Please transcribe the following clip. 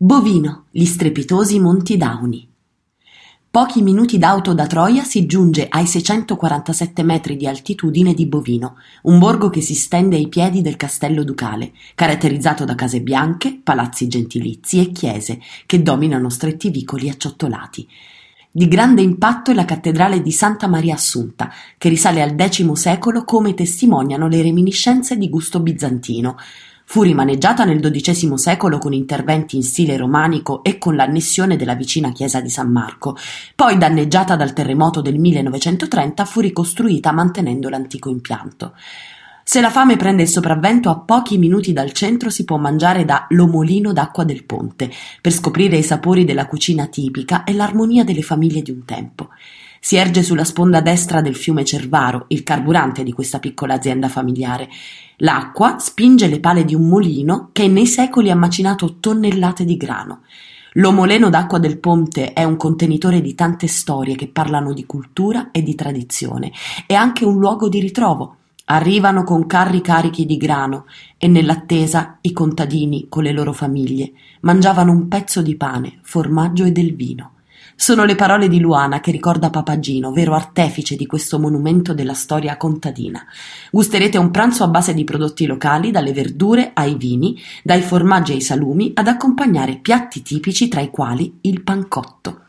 Bovino, gli strepitosi Monti Dauni. Pochi minuti d'auto da Troia si giunge ai 647 metri di altitudine di Bovino, un borgo che si stende ai piedi del castello ducale, caratterizzato da case bianche, palazzi gentilizi e chiese che dominano stretti vicoli acciottolati. Di grande impatto è la cattedrale di Santa Maria Assunta, che risale al X secolo come testimoniano le reminiscenze di gusto bizantino, Fu rimaneggiata nel XII secolo con interventi in stile romanico e con l'annessione della vicina chiesa di San Marco. Poi, danneggiata dal terremoto del 1930, fu ricostruita mantenendo l'antico impianto. Se la fame prende il sopravvento, a pochi minuti dal centro si può mangiare da L'Omolino d'acqua del ponte, per scoprire i sapori della cucina tipica e l'armonia delle famiglie di un tempo. Si erge sulla sponda destra del fiume Cervaro, il carburante di questa piccola azienda familiare. L'acqua spinge le pale di un mulino che nei secoli ha macinato tonnellate di grano. L'omoleno d'acqua del ponte è un contenitore di tante storie che parlano di cultura e di tradizione. È anche un luogo di ritrovo. Arrivano con carri carichi di grano e nell'attesa i contadini con le loro famiglie mangiavano un pezzo di pane, formaggio e del vino. Sono le parole di Luana che ricorda Papagino, vero artefice di questo monumento della storia contadina. Gusterete un pranzo a base di prodotti locali, dalle verdure ai vini, dai formaggi ai salumi, ad accompagnare piatti tipici tra i quali il pancotto.